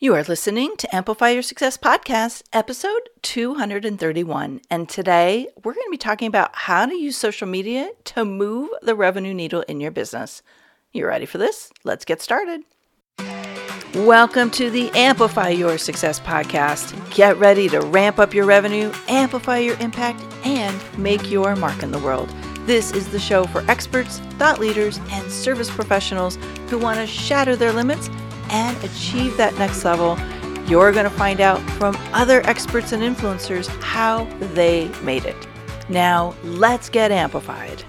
You are listening to Amplify Your Success Podcast, episode 231. And today we're going to be talking about how to use social media to move the revenue needle in your business. You ready for this? Let's get started. Welcome to the Amplify Your Success Podcast. Get ready to ramp up your revenue, amplify your impact, and make your mark in the world. This is the show for experts, thought leaders, and service professionals who want to shatter their limits and achieve that next level, you're going to find out from other experts and influencers how they made it. Now, let's get amplified.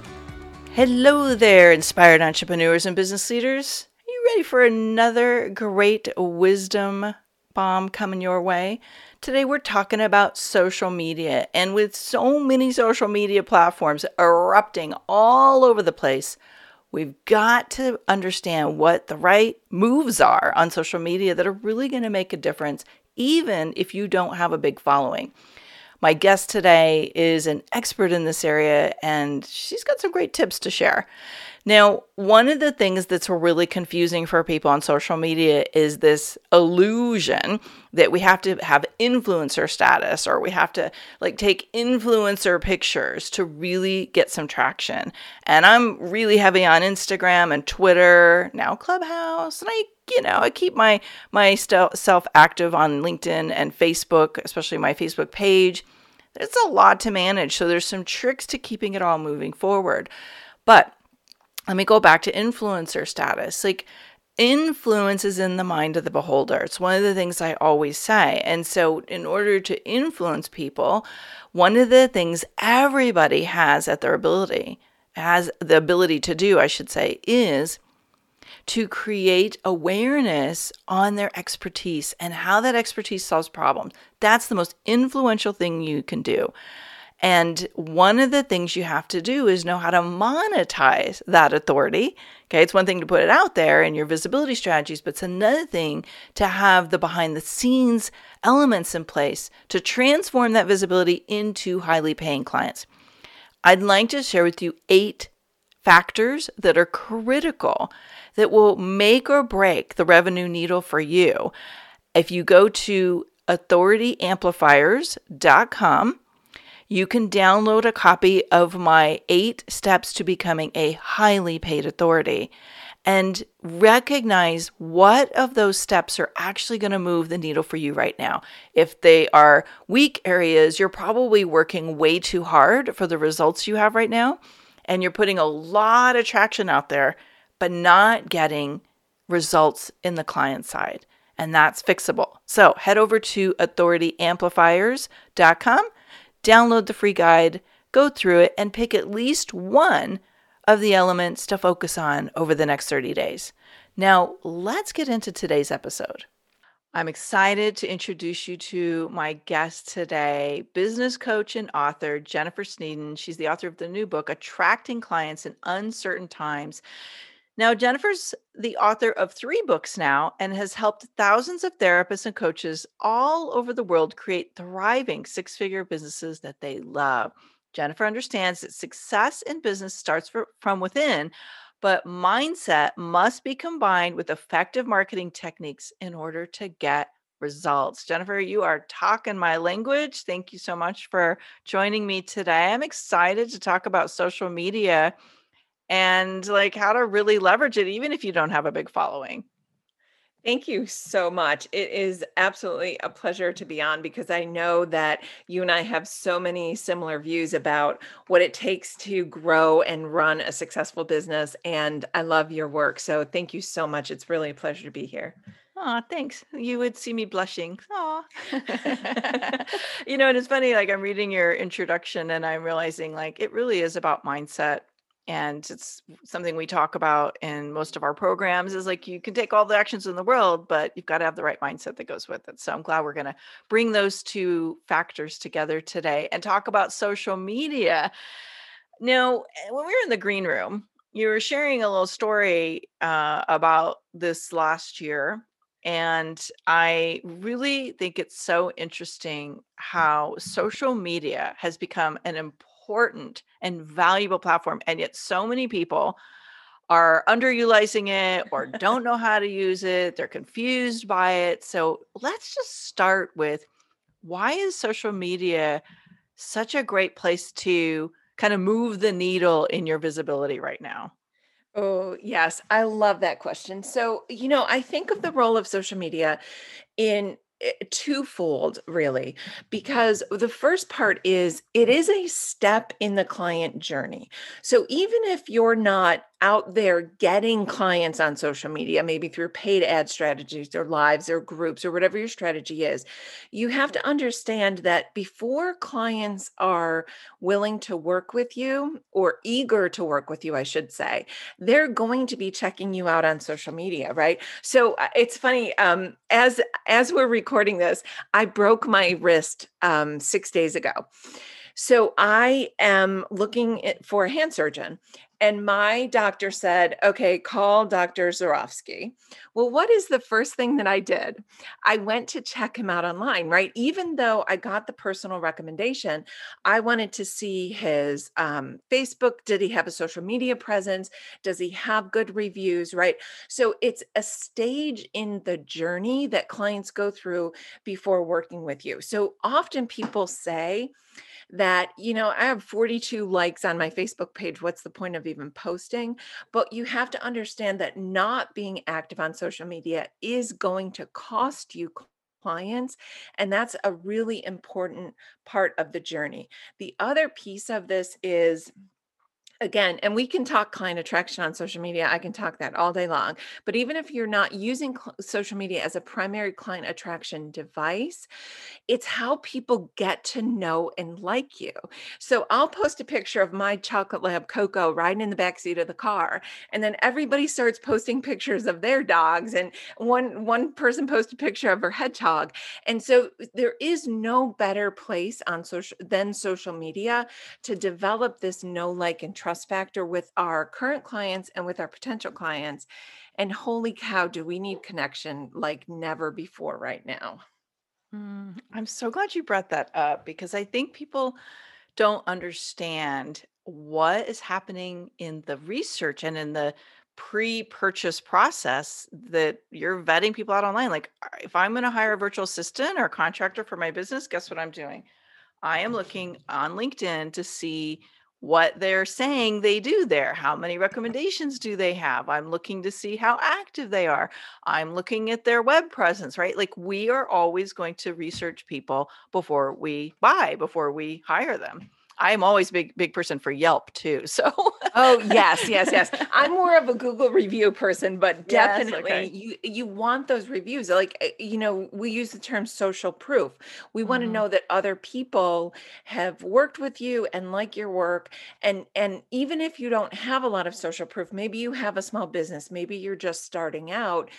Hello there, inspired entrepreneurs and business leaders. Are you ready for another great wisdom bomb coming your way? Today, we're talking about social media, and with so many social media platforms erupting all over the place, We've got to understand what the right moves are on social media that are really going to make a difference, even if you don't have a big following. My guest today is an expert in this area, and she's got some great tips to share. Now, one of the things that's really confusing for people on social media is this illusion that we have to have influencer status or we have to like take influencer pictures to really get some traction. And I'm really heavy on Instagram and Twitter, now Clubhouse, and I you know, I keep my myself self active on LinkedIn and Facebook, especially my Facebook page. It's a lot to manage, so there's some tricks to keeping it all moving forward. But let me go back to influencer status. Like, influence is in the mind of the beholder. It's one of the things I always say. And so, in order to influence people, one of the things everybody has at their ability, has the ability to do, I should say, is to create awareness on their expertise and how that expertise solves problems. That's the most influential thing you can do. And one of the things you have to do is know how to monetize that authority. Okay, it's one thing to put it out there in your visibility strategies, but it's another thing to have the behind the scenes elements in place to transform that visibility into highly paying clients. I'd like to share with you eight factors that are critical that will make or break the revenue needle for you. If you go to authorityamplifiers.com, you can download a copy of my eight steps to becoming a highly paid authority and recognize what of those steps are actually going to move the needle for you right now. If they are weak areas, you're probably working way too hard for the results you have right now, and you're putting a lot of traction out there, but not getting results in the client side. And that's fixable. So head over to authorityamplifiers.com download the free guide, go through it, and pick at least one of the elements to focus on over the next 30 days. Now, let's get into today's episode. I'm excited to introduce you to my guest today, business coach and author Jennifer Sneeden. She's the author of the new book, Attracting Clients in Uncertain Times. Now, Jennifer's the author of three books now and has helped thousands of therapists and coaches all over the world create thriving six figure businesses that they love. Jennifer understands that success in business starts for, from within, but mindset must be combined with effective marketing techniques in order to get results. Jennifer, you are talking my language. Thank you so much for joining me today. I'm excited to talk about social media and like how to really leverage it, even if you don't have a big following. Thank you so much. It is absolutely a pleasure to be on because I know that you and I have so many similar views about what it takes to grow and run a successful business. And I love your work. So thank you so much. It's really a pleasure to be here. Oh, thanks. You would see me blushing. Oh, you know, and it's funny. Like I'm reading your introduction, and I'm realizing like it really is about mindset and it's something we talk about in most of our programs is like you can take all the actions in the world but you've got to have the right mindset that goes with it. So i'm glad we're going to bring those two factors together today and talk about social media. Now eh, when we were in the green room you were sharing a little story uh, about this last year and I really think it's so interesting how social media has become an important important and valuable platform. And yet, so many people are underutilizing it or don't know how to use it. They're confused by it. So let's just start with why is social media such a great place to kind of move the needle in your visibility right now? Oh, yes. I love that question. So, you know, I think of the role of social media in Eh, twofold really because the first part is it is a step in the client journey. So even if you're not out there getting clients on social media, maybe through paid ad strategies or lives or groups or whatever your strategy is, you have to understand that before clients are willing to work with you or eager to work with you, I should say, they're going to be checking you out on social media, right? So uh, it's funny. Um, as as we're recording this, I broke my wrist um, six days ago. So I am looking for a hand surgeon. And my doctor said, okay, call Dr. Zarofsky. Well, what is the first thing that I did? I went to check him out online, right? Even though I got the personal recommendation, I wanted to see his um, Facebook. Did he have a social media presence? Does he have good reviews, right? So it's a stage in the journey that clients go through before working with you. So often people say, that, you know, I have 42 likes on my Facebook page. What's the point of even posting? But you have to understand that not being active on social media is going to cost you clients. And that's a really important part of the journey. The other piece of this is again and we can talk client attraction on social media i can talk that all day long but even if you're not using cl- social media as a primary client attraction device it's how people get to know and like you. So i'll post a picture of my chocolate lab coco riding in the back seat of the car and then everybody starts posting pictures of their dogs and one one person posted a picture of her hedgehog and so uh, there is no better place on social than social media to develop this know like and trust trust factor with our current clients and with our potential clients. And holy cow, do we need connection like never before right now? Mm, I'm so glad you brought that up because I think people don't understand what is happening in the research and in the pre-purchase process that you're vetting people out online. Like if I'm going to hire a virtual assistant or contractor for my business, guess what I'm doing? I am looking on LinkedIn to see what they're saying they do there. How many recommendations do they have? I'm looking to see how active they are. I'm looking at their web presence, right? Like we are always going to research people before we buy, before we hire them. I'm always big big person for Yelp too. So Oh yes, yes, yes. I'm more of a Google review person, but definitely yes, okay. you you want those reviews. Like eh, you know, we use the term social proof. We want to mm-hmm. know that other people have worked with you and like your work and and even if you don't have a lot of social proof, maybe you have a small business, maybe you're just starting out,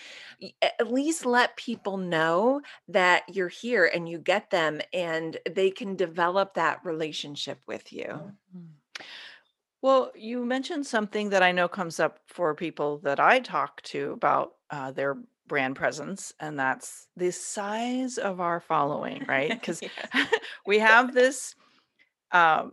at least let people know that you're here and you get them and they can develop that relationship with you. Mm-hmm. Well, you mentioned something that I know comes up for people that I talk to about uh, their brand presence, and that's the size of our following, right? Because we have this um,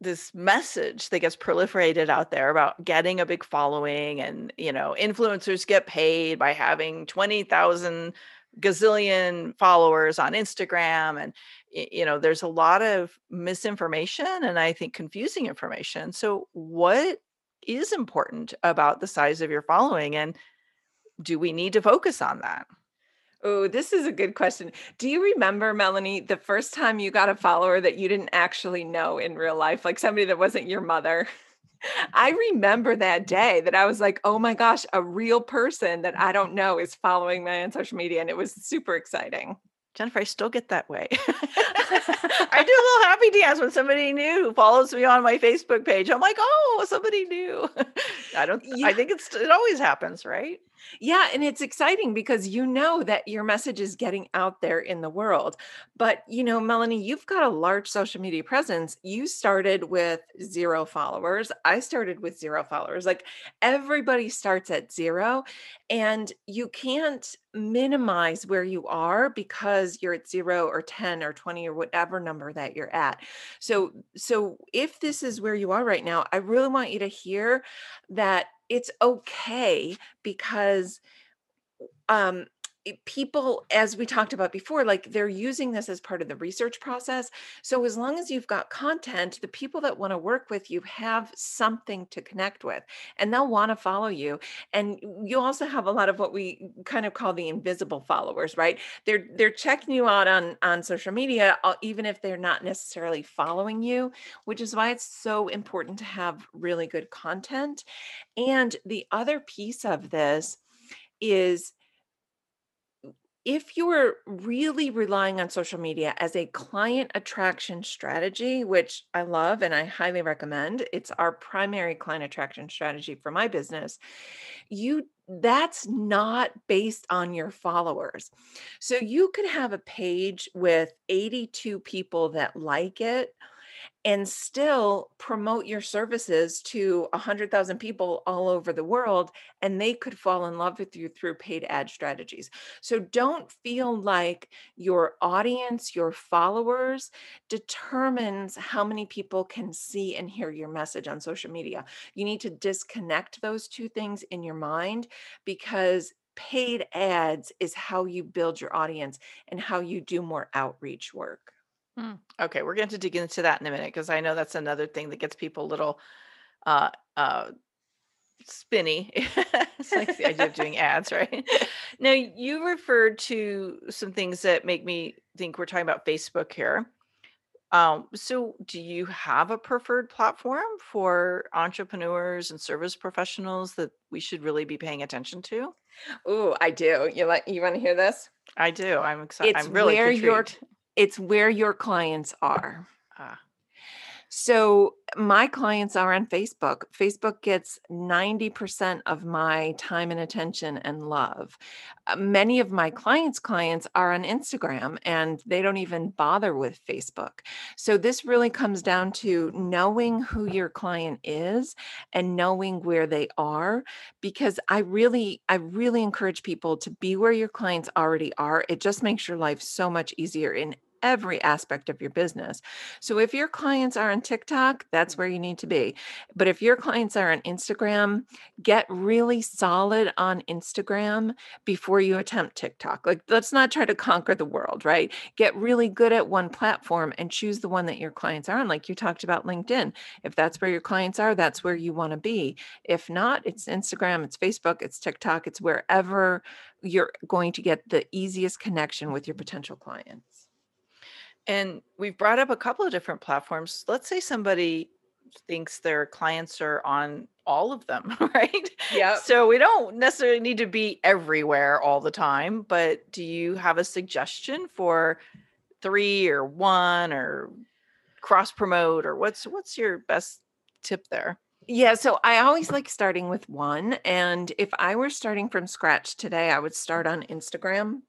this message that gets proliferated out there about getting a big following, and you know, influencers get paid by having twenty thousand gazillion followers on Instagram and you know there's a lot of misinformation and I think confusing information. So what is important about the size of your following and do we need to focus on that? Oh, this is a good question. Do you remember, Melanie, the first time you got a follower that you didn't actually know in real life, like somebody that wasn't your mother? I remember that day that I was like, oh my gosh, a real person that I don't know is following me on social media. And it was super exciting. Jennifer, I still get that way. I do a little happy dance when somebody new follows me on my Facebook page. I'm like, oh, somebody new. I don't. Yeah. I think it's it always happens, right? Yeah, and it's exciting because you know that your message is getting out there in the world. But, you know, Melanie, you've got a large social media presence. You started with zero followers. I started with zero followers. Like everybody starts at zero, and you can't minimize where you are because you're at 0 or 10 or 20 or whatever number that you're at. So so if this is where you are right now, I really want you to hear that it's okay because um people as we talked about before like they're using this as part of the research process. So as long as you've got content the people that want to work with you have something to connect with and they'll want to follow you. And you also have a lot of what we kind of call the invisible followers right? They're they're checking you out on on social media uh, even if they're not necessarily following you which is why it's so important to have really good content. And the other piece of this is if you're really relying on social media as a client attraction strategy, which I love and I highly recommend, it's our primary client attraction strategy for my business. You that's not based on your followers. So you could have a page with 82 people that like it and still promote your services to 100,000 people all over the world, and they could fall in love with you through paid ad strategies. So don't feel like your audience, your followers determines how many people can see and hear your message on social media. You need to disconnect those two things in your mind because paid ads is how you build your audience and how you do more outreach work. Mm. Okay, we're going to dig into that in a minute because I know that's another thing that gets people a little uh, uh, spinny. it's like the idea of doing ads, right? now, you referred to some things that make me think we're talking about Facebook here. Um, so, do you have a preferred platform for entrepreneurs and service professionals that we should really be paying attention to? Oh, I do. You like you want to hear this? I do. I'm excited. It's I'm really where your. It's where your clients are. Ah, So my clients are on Facebook. Facebook gets 90% of my time and attention and love. Uh, Many of my clients' clients are on Instagram and they don't even bother with Facebook. So this really comes down to knowing who your client is and knowing where they are because I really I really encourage people to be where your clients already are. It just makes your life so much easier in every aspect of your business. So if your clients are on TikTok, that's where you need to be. But if your clients are on Instagram, get really solid on Instagram before you attempt TikTok. Like, let's not try to conquer the world, right? Get really good at one platform and choose the one that your clients are on. Like you talked about LinkedIn. If that's where your clients are, that's where you want to be. If not, it's Instagram, it's Facebook, it's TikTok, it's wherever you're going to get the easiest connection with your potential clients. And we've brought up a couple of different platforms. Let's say somebody thinks their clients are on all of them, right? Yeah. So we don't necessarily need to be everywhere all the time, but do you have a suggestion for three or one or cross promote or what's what's your best tip there? Yeah, so I always like starting with one. And if I were starting from scratch today, I would start on Instagram.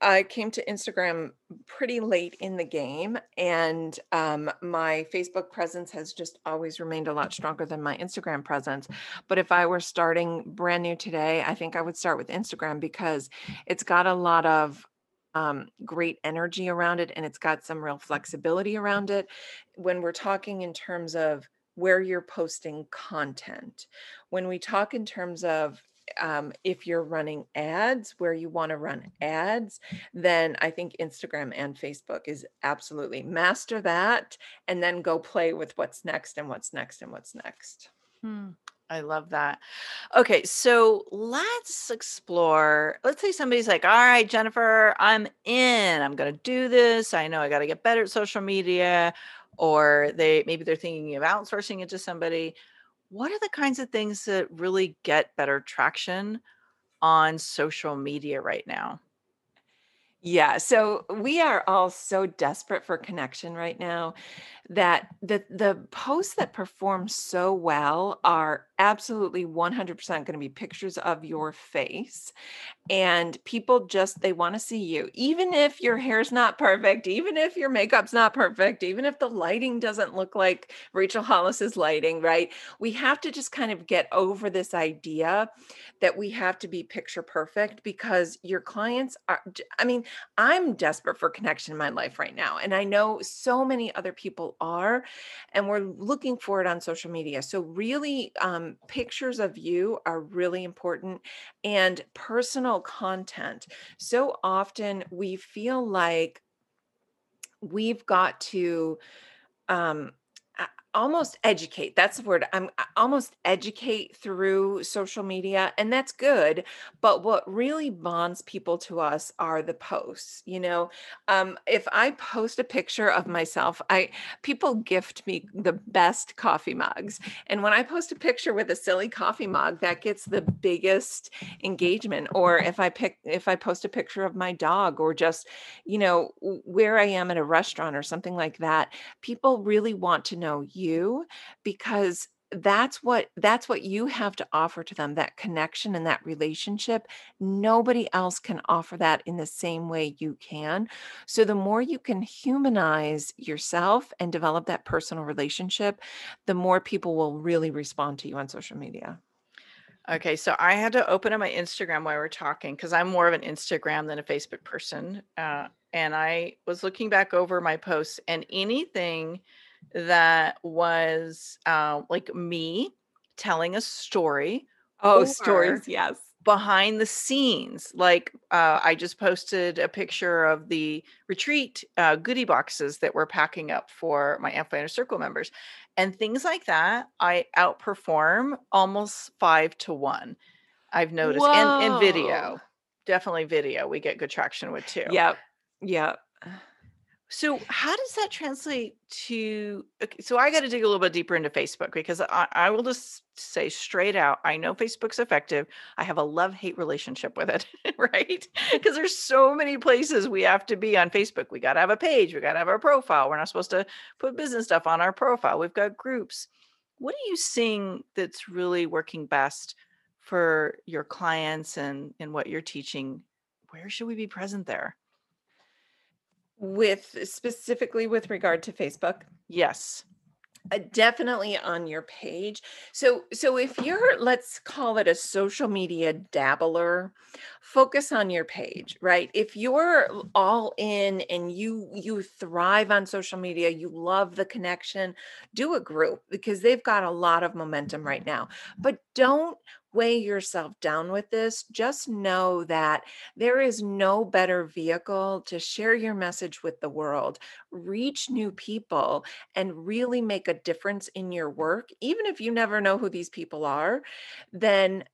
I came to Instagram pretty late in the game, and um, my Facebook presence has just always remained a lot stronger than my Instagram presence. But if I were starting brand new today, I think I would start with Instagram because it's got a lot of um, great energy around it and it's got some real flexibility around it. When we're talking in terms of where you're posting content, when we talk in terms of um, if you're running ads where you want to run ads, then I think Instagram and Facebook is absolutely master that and then go play with what's next and what's next and what's next. Hmm. I love that. Okay, so let's explore. Let's say somebody's like, "All right, Jennifer, I'm in. I'm going to do this. I know I got to get better at social media." Or they maybe they're thinking of outsourcing it to somebody. What are the kinds of things that really get better traction on social media right now? Yeah, so we are all so desperate for connection right now that the the posts that perform so well are absolutely 100% going to be pictures of your face and people just they want to see you. Even if your hair's not perfect even if your makeup's not perfect even if the lighting doesn't look like rachel hollis's lighting right? We have to just kind of get over this idea that we have to be picture perfect because your clients are i mean i'm desperate for connection in my life right now and i know so many other people are and we're looking for it on social media so really um, pictures of you are really important and personal content. So often we feel like we've got to um, almost educate that's the word i'm almost educate through social media and that's good but what really bonds people to us are the posts you know? Um, if i post a picture of myself i people gift me the best coffee mugs and when i post a picture with a silly coffee mug that gets the biggest engagement or if i pick if i post a picture of my dog or just you know where i am at a restaurant or something like that people really want to know you because that's what that's what you have to offer to them that connection and that relationship nobody else can offer that in the same way you can so the more you can humanize yourself and develop that personal relationship the more people will really respond to you on social media Okay, so I had to open up my Instagram while we are talking because I'm more of an Instagram than a Facebook person. Uh, and I was looking back over my posts, and anything that was uh, like me telling a story. Oh, stories, yes. Behind the scenes, like uh, I just posted a picture of the retreat uh, goodie boxes that we're packing up for my Amplify Inner Circle members, and things like that. I outperform almost five to one. I've noticed, and, and video, definitely video. We get good traction with too. Yep, yep. So how does that translate to okay, so I got to dig a little bit deeper into Facebook because I, I will just say straight out, I know Facebook's effective. I have a love-hate relationship with it, right? Because there's so many places we have to be on Facebook. We got to have a page, we got to have our profile. We're not supposed to put business stuff on our profile. We've got groups. What are you seeing that's really working best for your clients and and what you're teaching? Where should we be present there? With specifically with regard to Facebook? Yes. Uh, definitely on your page. So so if you're let's call it a social media dabbler, focus on your page, right? If you're all in and you you thrive on social media, you love the connection, do a group because they've got a lot of momentum right now. But don't weigh yourself down with this, just know that there is no better vehicle to share your message with the world, reach new people, and really make a difference in your work, even if you never know who these people are, then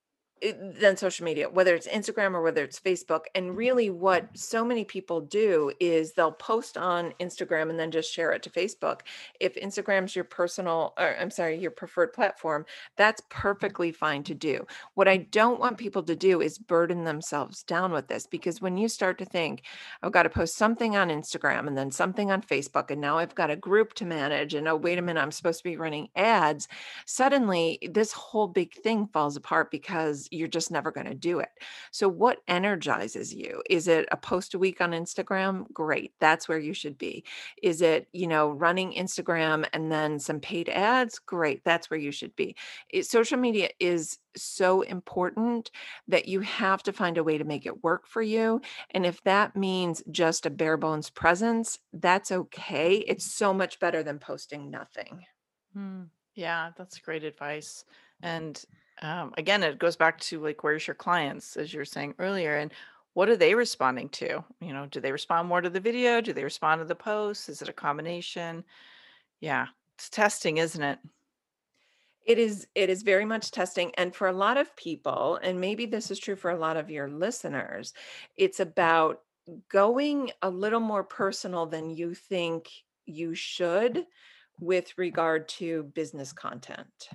than social media, whether it's Instagram or whether it's Facebook. And really, what so many people do is they'll post on Instagram and then just share it to Facebook. If Instagram's your personal, or I'm sorry, your preferred platform, that's perfectly fine to do. What I don't want people to do is burden themselves down with this because when you start to think, I've got to post something on Instagram and then something on Facebook, and now I've got a group to manage, and oh, wait a minute, I'm supposed to be running ads, suddenly this whole big thing falls apart because you're just never going to do it. So, what energizes you? Is it a post a week on Instagram? Great. That's where you should be. Is it, you know, running Instagram and then some paid ads? Great. That's where you should be. It, social media is so important that you have to find a way to make it work for you. And if that means just a bare bones presence, that's okay. It's so much better than posting nothing. Hmm. Yeah, that's great advice. And um, again, it goes back to like, where's your clients, as you were saying earlier, and what are they responding to? You know, do they respond more to the video? Do they respond to the post? Is it a combination? Yeah, it's testing, isn't it? It is it is very much testing and for a lot of people and maybe this is true for a lot of your listeners, it's about going a little more personal than you think you should with regard to business content.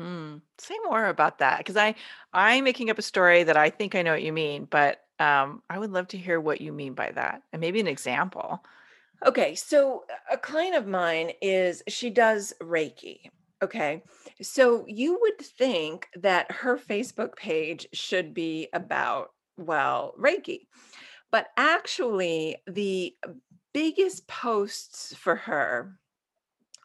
Mm, say more about that because I I'm making up a story that I think I know what you mean, but um, I would love to hear what you mean by that and maybe an example. Okay, so a client of mine is she does Reiki. Okay, so you would think that her Facebook page should be about well, Reiki. But actually, the biggest posts for her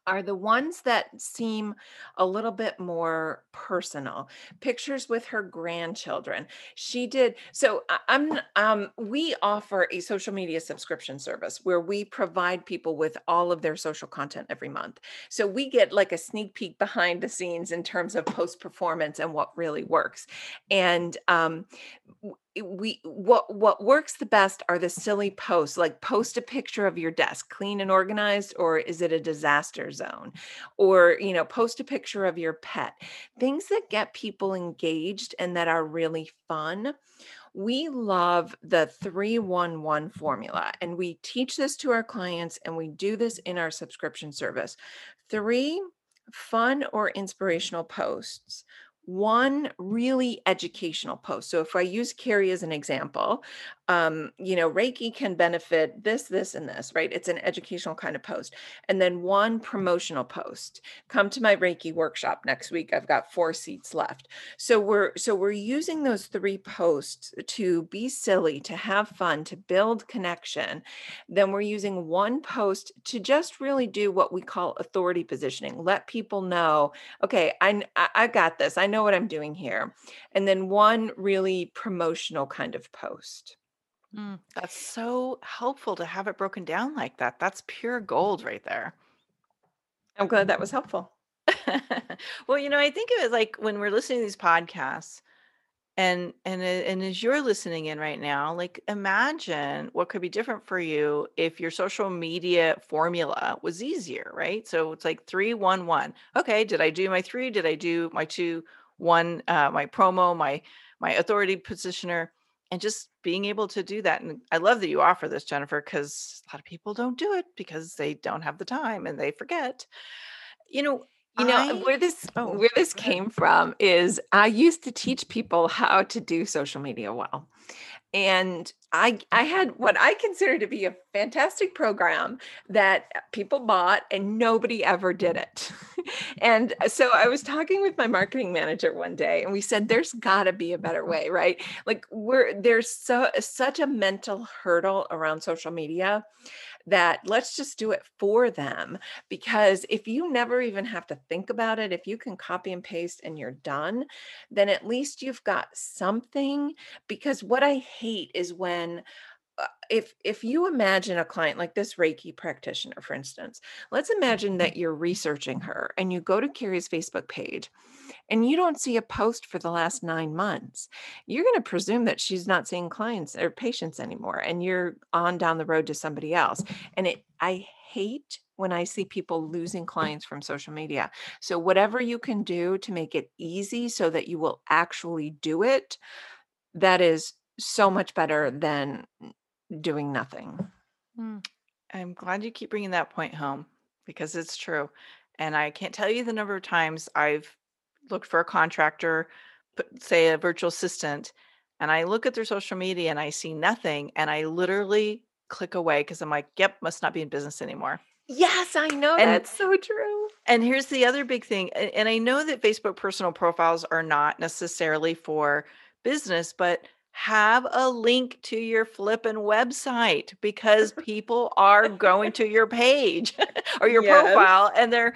are the ones that seem a little bit more personal. Pictures with her grandchildren. She did so I'm um we offer a social media subscription service where we provide people with all of their social content every month. So we get like a sneak peek behind the scenes in terms of post performance and what really works. And um Eh, we what what works the best are the silly posts like post a picture of your desk clean and organized or is it a disaster zone? Or you know post a picture of your pet. Things that get people engaged and that are really fun we love the 311 formula and we teach this to our clients and we do this in our subscription service. Three fun or inspirational posts one really educational post. So if I use Carrie as an example, um, you know, Reiki can benefit this, this, and this, right? It's an educational kind of post. And then one promotional post. Come to my Reiki workshop next week. I've got four seats left. So we're so we're using those three posts to be silly, to have fun, to build connection. Then we're using one post to just really do what we call authority positioning. Let people know, okay, I I, got this. I know what I'm doing here. And then one really promotional kind of post. Mm, that's so helpful to have it broken down like that. That's pure gold right there. I'm glad that was helpful. well, you know, I think of it like when we're listening to these podcasts and and and as you're listening in right now, like imagine what could be different for you if your social media formula was easier, right? So it's like three, one, one. Okay, did I do my three? Did I do my two, one, uh, my promo, my my authority positioner? And just being able to do that and i love that you offer this jennifer because a lot of people don't do it because they don't have the time and they forget you know You know, uh, i where this oh where this came from is I used to teach people how to do social media well. And I I had what I consider to be a fantastic program that people bought and nobody ever did it. and uh, so I was talking with my marketing manager one day and we said there's got to be a better way, right? Like we're there's so such a mental hurdle around social media that let's just do it for them because if you never even have to think about it if you can copy and paste and you're done then at least you've got something because what i hate is when uh, if if you imagine a client like this reiki practitioner for instance let's imagine that you're researching her and you go to carrie's facebook page and you don't see a post for the last nine months you're going to presume that she's not seeing clients or patients anymore and you're on down the road to somebody else and it i hate when i see people losing clients from social media so whatever you can do to make it easy so that you will actually do it that is so much better than doing nothing. Mm, i'm glad you keep bringing that point home because it's true and i can't tell you the number of times i've looked for a contractor say a virtual assistant and i look at their social media and i see nothing and i literally click away because i'm like yep must not be in business anymore Yes, I know and that's so true. And here's the other big thing. And I know that Facebook personal profiles are not necessarily for business, but have a link to your flippin' website because people are going to your page or your Yes. profile and they're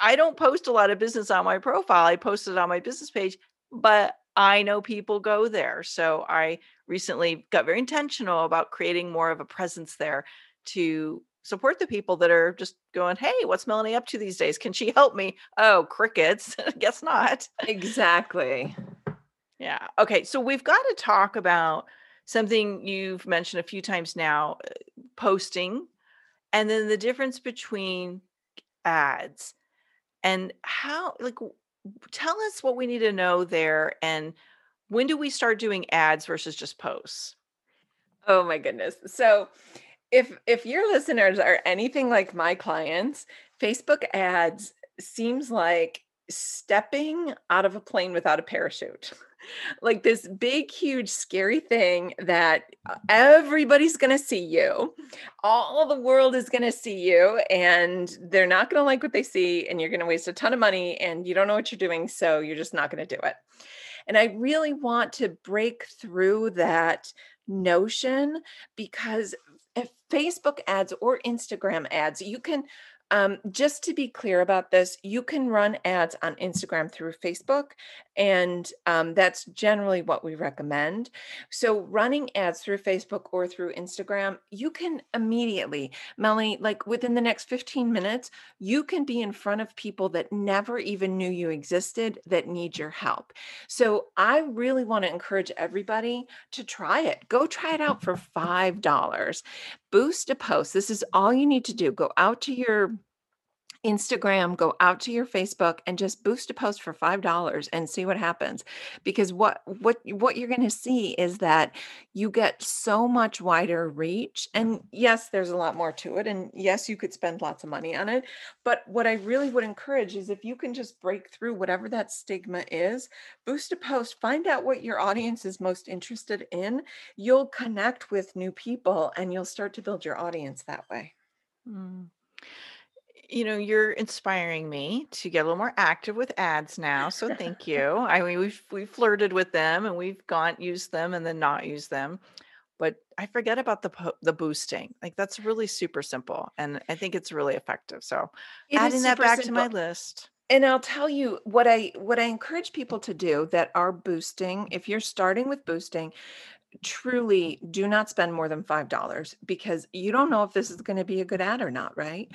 I don't post a lot of business on my profile. I post it on my business page, but I know people go there. So I recently got very intentional about creating more of a presence there to support the people that are just going, Hey, what's Melanie up to these days? Can she help me? Oh, crickets. Guess not. Exactly. Yeah. Okay. So we've got to talk about something you've mentioned a few times now uh, posting, and then the difference between ads and how, like, tell us what we need to know there and when do we start doing ads versus just posts? Oh my goodness. So if if your listeners are anything like my clients, Facebook ads seems like stepping out of a plane without a parachute. like this big huge scary thing that uh, everybody's going to see you. All the world is going to see you and they're not going to like what they see and you're going to waste a ton of money and you don't know what you're doing so you're just not going to do it. And I really want to break through that notion because if Facebook ads or Instagram ads, you can um, just to be clear about this, you can run ads on Instagram through Facebook, and um, that's generally what we recommend. So, running ads through Facebook or through Instagram, you can immediately, Melanie, like within the next 15 minutes, you can be in front of people that never even knew you existed that need your help. So, I really want to encourage everybody to try it. Go try it out for $5 boost a post. This is all you need to do. Go out to your Instagram, go out to your Facebook and just boost a post for $5 and see what happens. Because what what what you're going to see is that you get so much wider reach and yes, there's a lot more to it and yes, you could spend lots of money on it, but what I really would encourage is if you can just break through whatever that stigma is, boost a post, find out what your audience is most interested in, you'll connect with new people and you'll start to build your audience that way. Mm you know, you're inspiring me to get a little more active with ads now. So thank you. I mean, we've we've flirted with them and we've gone used them and then not used them. But I forget about the the boosting. Like that's really super simple and I think it's really effective. So It adding that back to my list. And I'll tell you what I what I encourage people to do that are boosting, if you're starting with boosting, truly do not spend more than $5 because you don't know if this is going to be a good ad or not, right?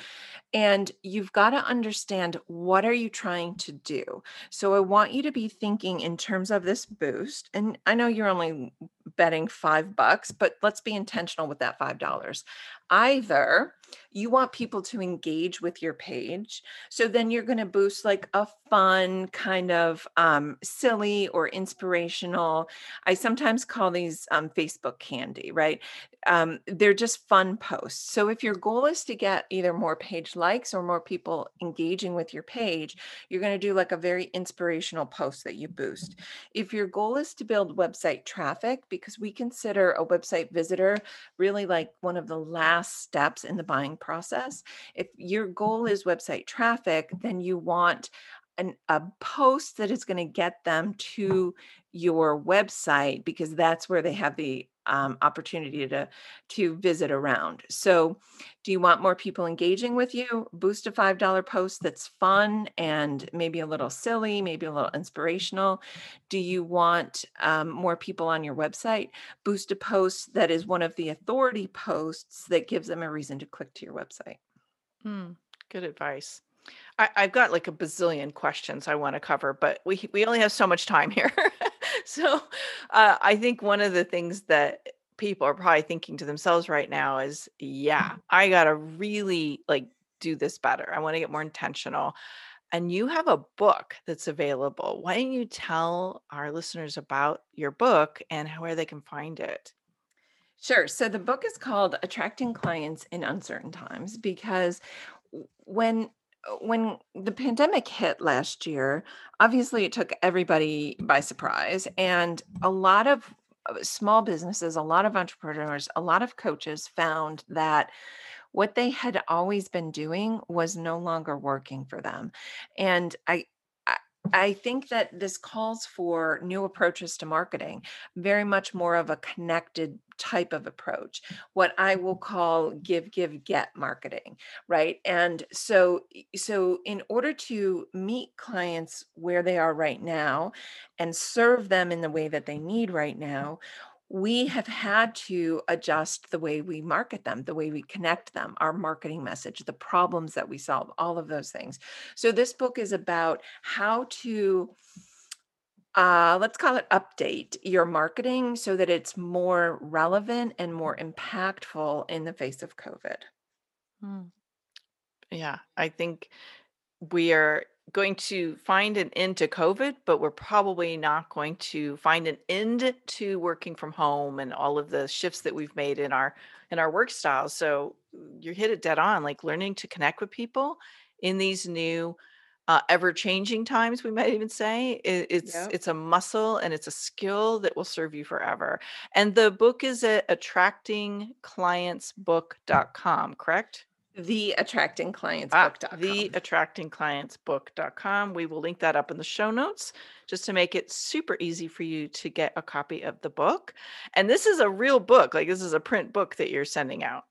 And you've got to understand what are you trying to do? So I want you to be thinking in terms of this boost. And I know you're only betting 5 bucks, but let's be intentional with that $5. Either you want people to engage with your page. So then you're going to boost like a fun, kind of um, silly or inspirational. I sometimes call these um, Facebook candy, right? Um, they're just fun posts. So if your goal is to get either more page likes or more people engaging with your page, you're going to do like a very inspirational post that you boost. If your goal is to build website traffic, because we consider a website visitor really like one of the last steps in the buying process. If your goal mm-hmm. is website traffic, then you want an, a post that is going to get them to your website because that's where they have the um, opportunity to to visit around. So, do you want more people engaging with you? Boost a five dollar post that's fun and maybe a little silly, maybe a little inspirational. Do you want um, more people on your website? Boost a post that is one of the authority posts that gives them a reason to click to your website. Mm, good advice. I, I've got like a bazillion questions I want to cover, but we we only have so much time here. so uh, I think one of the things that people are probably thinking to themselves right now is, yeah, I gotta really like do this better. I want to get more intentional. And you have a book that's available. Why don't you tell our listeners about your book and where they can find it? Sure. So the book is called Attracting Clients in Uncertain Times because when when the pandemic hit last year, obviously it took everybody by surprise and a lot of uh, small businesses, a lot of entrepreneurs, a lot of coaches found that what they had always been doing was no longer working for them. And I I think that this calls for new approaches to marketing, very much more of a connected type of approach, what I will mm-hmm. call give, give, get marketing, right? And so, so in order to meet clients where they are right now and serve them in the way that they need right now, we have had to adjust the way we market them, the way we connect them, our marketing message, the problems that we solve, all of those things. So, this book is about how to, uh, let's call it update your marketing so that it's more relevant and more impactful in the face of COVID. Hmm. Yeah, I think we are going to find an end to COVID, but we're probably not going to find an end to working from home and all of the shifts that we've made in our in our work styles. So you hit it dead on, like learning to connect with people in these new uh, ever changing times we might even say it, it's Yep. it's a muscle and it's a skill that will serve you forever and the book is at attractingclientsbook.com correct The attracting clients Ah, book.com. the attracting clients book.com. We will link that up in the show notes just to make it super easy for you to get a copy of the book. And this is a real book, like this is a print book that you're sending out.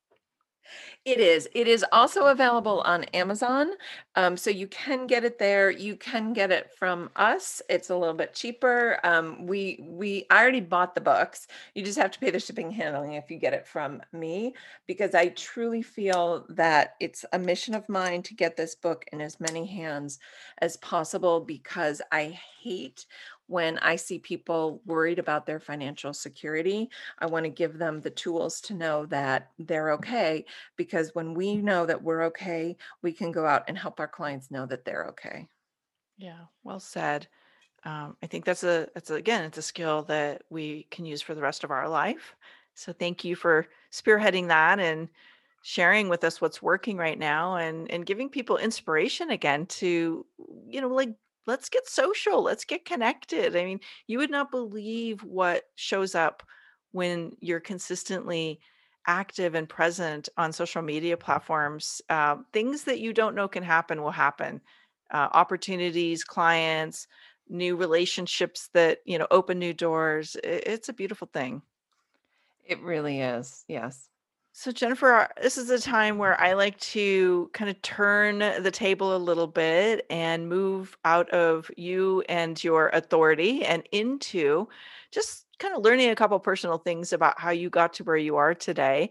It is. It is also available on Amazon. Um, so you can get it there. You can get it from us. It's a little bit cheaper. Um, we we I already bought the books. You just have to pay the shipping handling if you get it from me because I truly feel that it's a mission of mine to get this book in as many hands as possible because I hate when I see people worried about their financial security. I want to give them the tools to know that they're okay because when we know that we're okay, we can go out and help our clients know that they're okay. Yeah, well said. Um, I think that's a that's a, again, it's a skill that we can use for the rest of our life. So thank you for spearheading that and sharing with us what's working right now and and giving people inspiration again to you know like let's get social, let's get connected. I mean, you would not believe what shows up when you're consistently active and present on social media platforms. Uh, things that you don't know can happen will happen uh, opportunities, clients, new relationships that you know open new doors. It's a beautiful thing. It really is. Yes. So Jennifer, uh, this is a time where I like to kind of turn the table a little bit and move out of you and your authority and into just kind of learning a couple personal things about how you got to where you are today.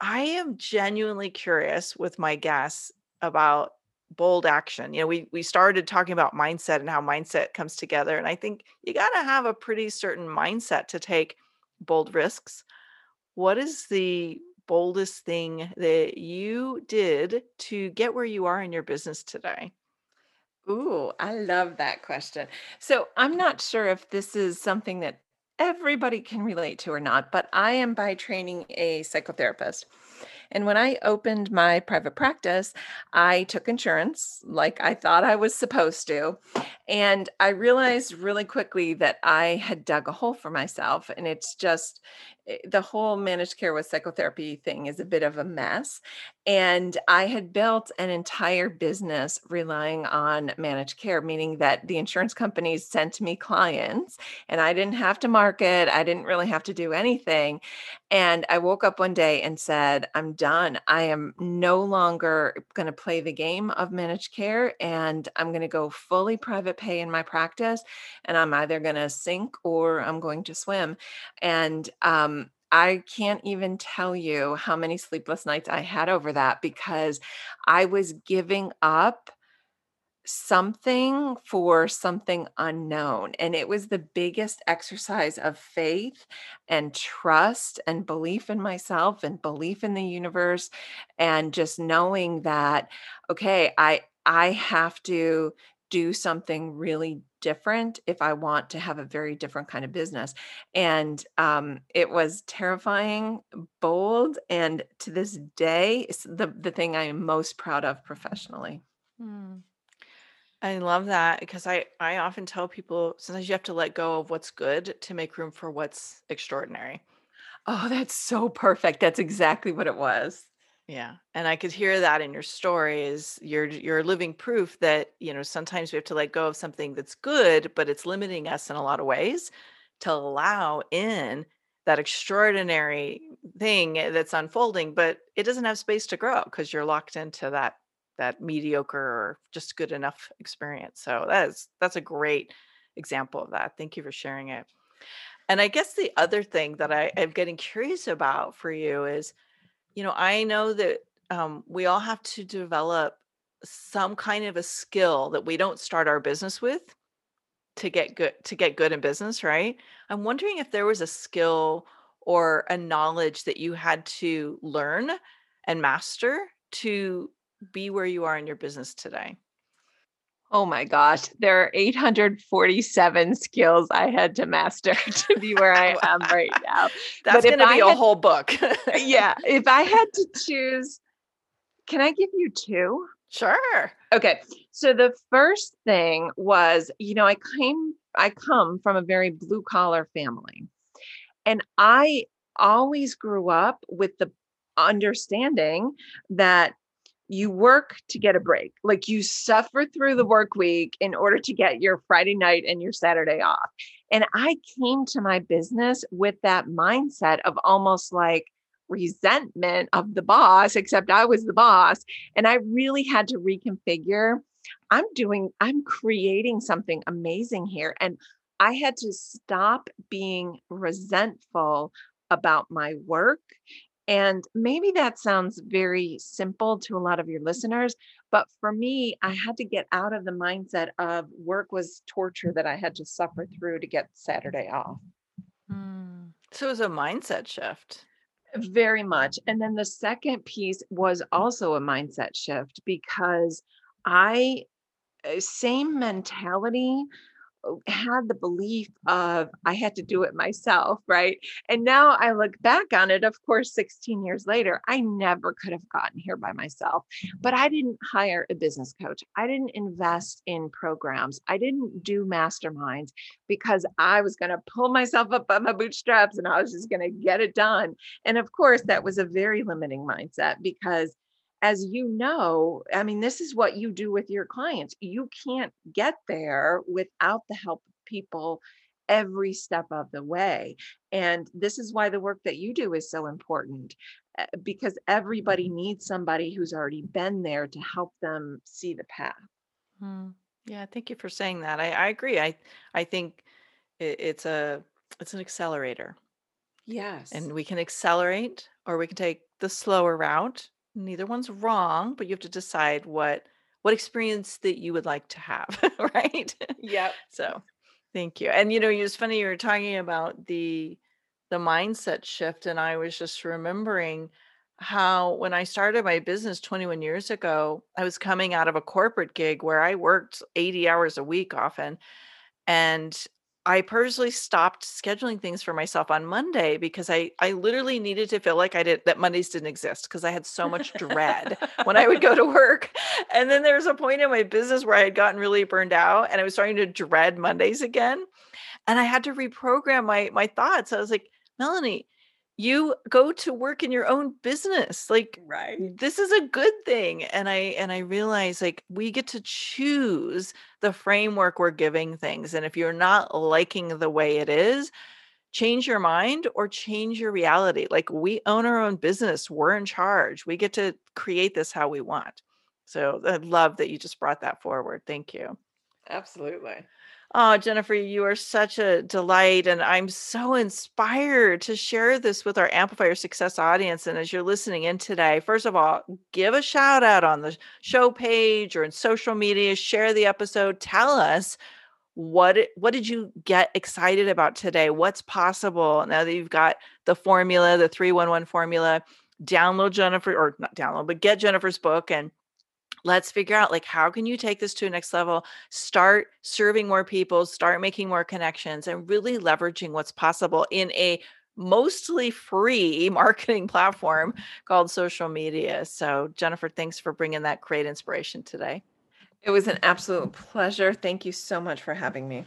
I am genuinely curious with my guests about bold action. You know, we we started talking about mindset and how mindset comes together, and I think you got to have a pretty certain mindset to take bold risks. What is the boldest thing that you did to get where you are in your business today? Ooh, I love that question. So I'm not sure if this is something that everybody can relate to or not, but I am by training a psychotherapist. And when I opened my private practice, I took insurance like I thought I was supposed to. And I realized really quickly that I had dug a hole for myself. And it's just eh, the whole managed care with psychotherapy thing is a bit of a mess. And I had built an entire business relying on managed care, meaning that the insurance companies sent me clients and I didn't have to market, I didn't really have to do anything. And I woke up one day and said, I'm done. I am no longer going to play the game of managed care and I'm going to go fully private pay in my practice. And I'm either going to sink or I'm going to swim. And um, I can't even tell you how many sleepless nights I had over that because I was giving up something for something unknown. And it was the biggest exercise of faith and trust and belief in myself and belief in the universe and just knowing that okay, I I have to do something really different if I want to have a very different kind of business. And um, it was terrifying, bold, and to this day, it's the the thing I am most proud of professionally. Hmm. I love that because I I often tell people sometimes you have to let go of what's good to make room for what's extraordinary. Oh, that's so perfect. That's exactly what it was. Yeah, and I could hear that in your story is you're you're living proof that, you know, sometimes we have to let go of something that's good, but it's limiting us in a lot of ways to allow in that extraordinary thing that's unfolding, but it doesn't have space to grow because you're locked into that that mediocre or just good enough experience. So that is that's a great example of that. Thank you for sharing it. And I guess the other thing that I am getting curious about for you is you know, I know that um, we all have to develop some kind of a skill that we don't start our business with to get good to get good in business, right? I'm wondering if there was a skill or a knowledge that you had to learn and master to be where you are in your business today. Oh my gosh, there are 847 skills I had to master to be where I am right now. That's going to be a had whole book. yeah, if I had to choose, can I give you 2? Sure. Okay. So the first thing was, you know, I came I come from a very blue collar family. And I always grew up with the understanding that you work to get a break. Like you suffer through the work week in order to get your Friday night and your Saturday off. And I came to my business with that mindset of almost like resentment of the boss, except I was the boss. And I really had to reconfigure. I'm doing, I'm creating something amazing here. And I had to stop being resentful about my work and maybe that sounds very simple to a lot of your listeners, but for me, I had to get out of the mindset of work was torture that I had to suffer through to get Saturday off. Mm. So it was a mindset shift. Very much. And then the second piece was also a mindset shift because I, eh, same mentality had the belief of I had to do it myself, right? And now I look back on it, of course, 16 years later, I never could have gotten here by myself. But I didn't hire a business coach. I didn't invest in programs. I didn't do masterminds because I was going to pull myself up by my bootstraps and I was just going to get it done. And of course, that was a very limiting mindset because as you know, I mean, this is what you do with your clients. You can't get there without the help of people every step of the way. And this is why the work that you do is so important eh, because everybody needs somebody who's already been there to help them see the path. Hmm. Yeah, thank you for saying that. I, I agree. I I think it, it's a it's an accelerator, Yes. and we can accelerate or we can take the slower route neither one's wrong, but you have to decide what what experience that you would like to have, right? Yep. So, thank you. And you know, it's funny you were talking about the the mindset shift and I was just remembering how when I started my business 21 years ago, I was coming out of a corporate gig where I worked 80 hours a week often and I personally stopped scheduling things for myself on Monday because I I literally needed to feel like I did that Mondays didn't exist because I had so much dread when I would go to work. And then there was a point in my business where I had gotten really burned out and I was starting to dread Mondays again. And I had to reprogram my my thoughts. I was like, Melanie, you go to work in your own business like Right. this is a good thing and i and i realize like we get to choose the framework we're giving things and if you're not liking the way it is change your mind or change your reality like we own our own business we're in charge we get to create this how we want so i love that you just brought that forward thank you Absolutely. Oh, Jennifer, you are such a delight. And I'm so inspired to share this with our Amplify Your Success audience. And as you're listening in today, first of all, give a shout out on the show page or in social media, share the episode, tell us what what did you get excited about today? What's possible now that you've got the formula, the 311 formula? Download Jennifer or not download, but get Jennifer's book and let's figure out like how can you take this to a next level start serving more people start making more connections and really leveraging what's possible in a mostly free marketing platform called social media so jennifer thanks for bringing that great inspiration today It was an absolute pleasure. Thank you so much for having me.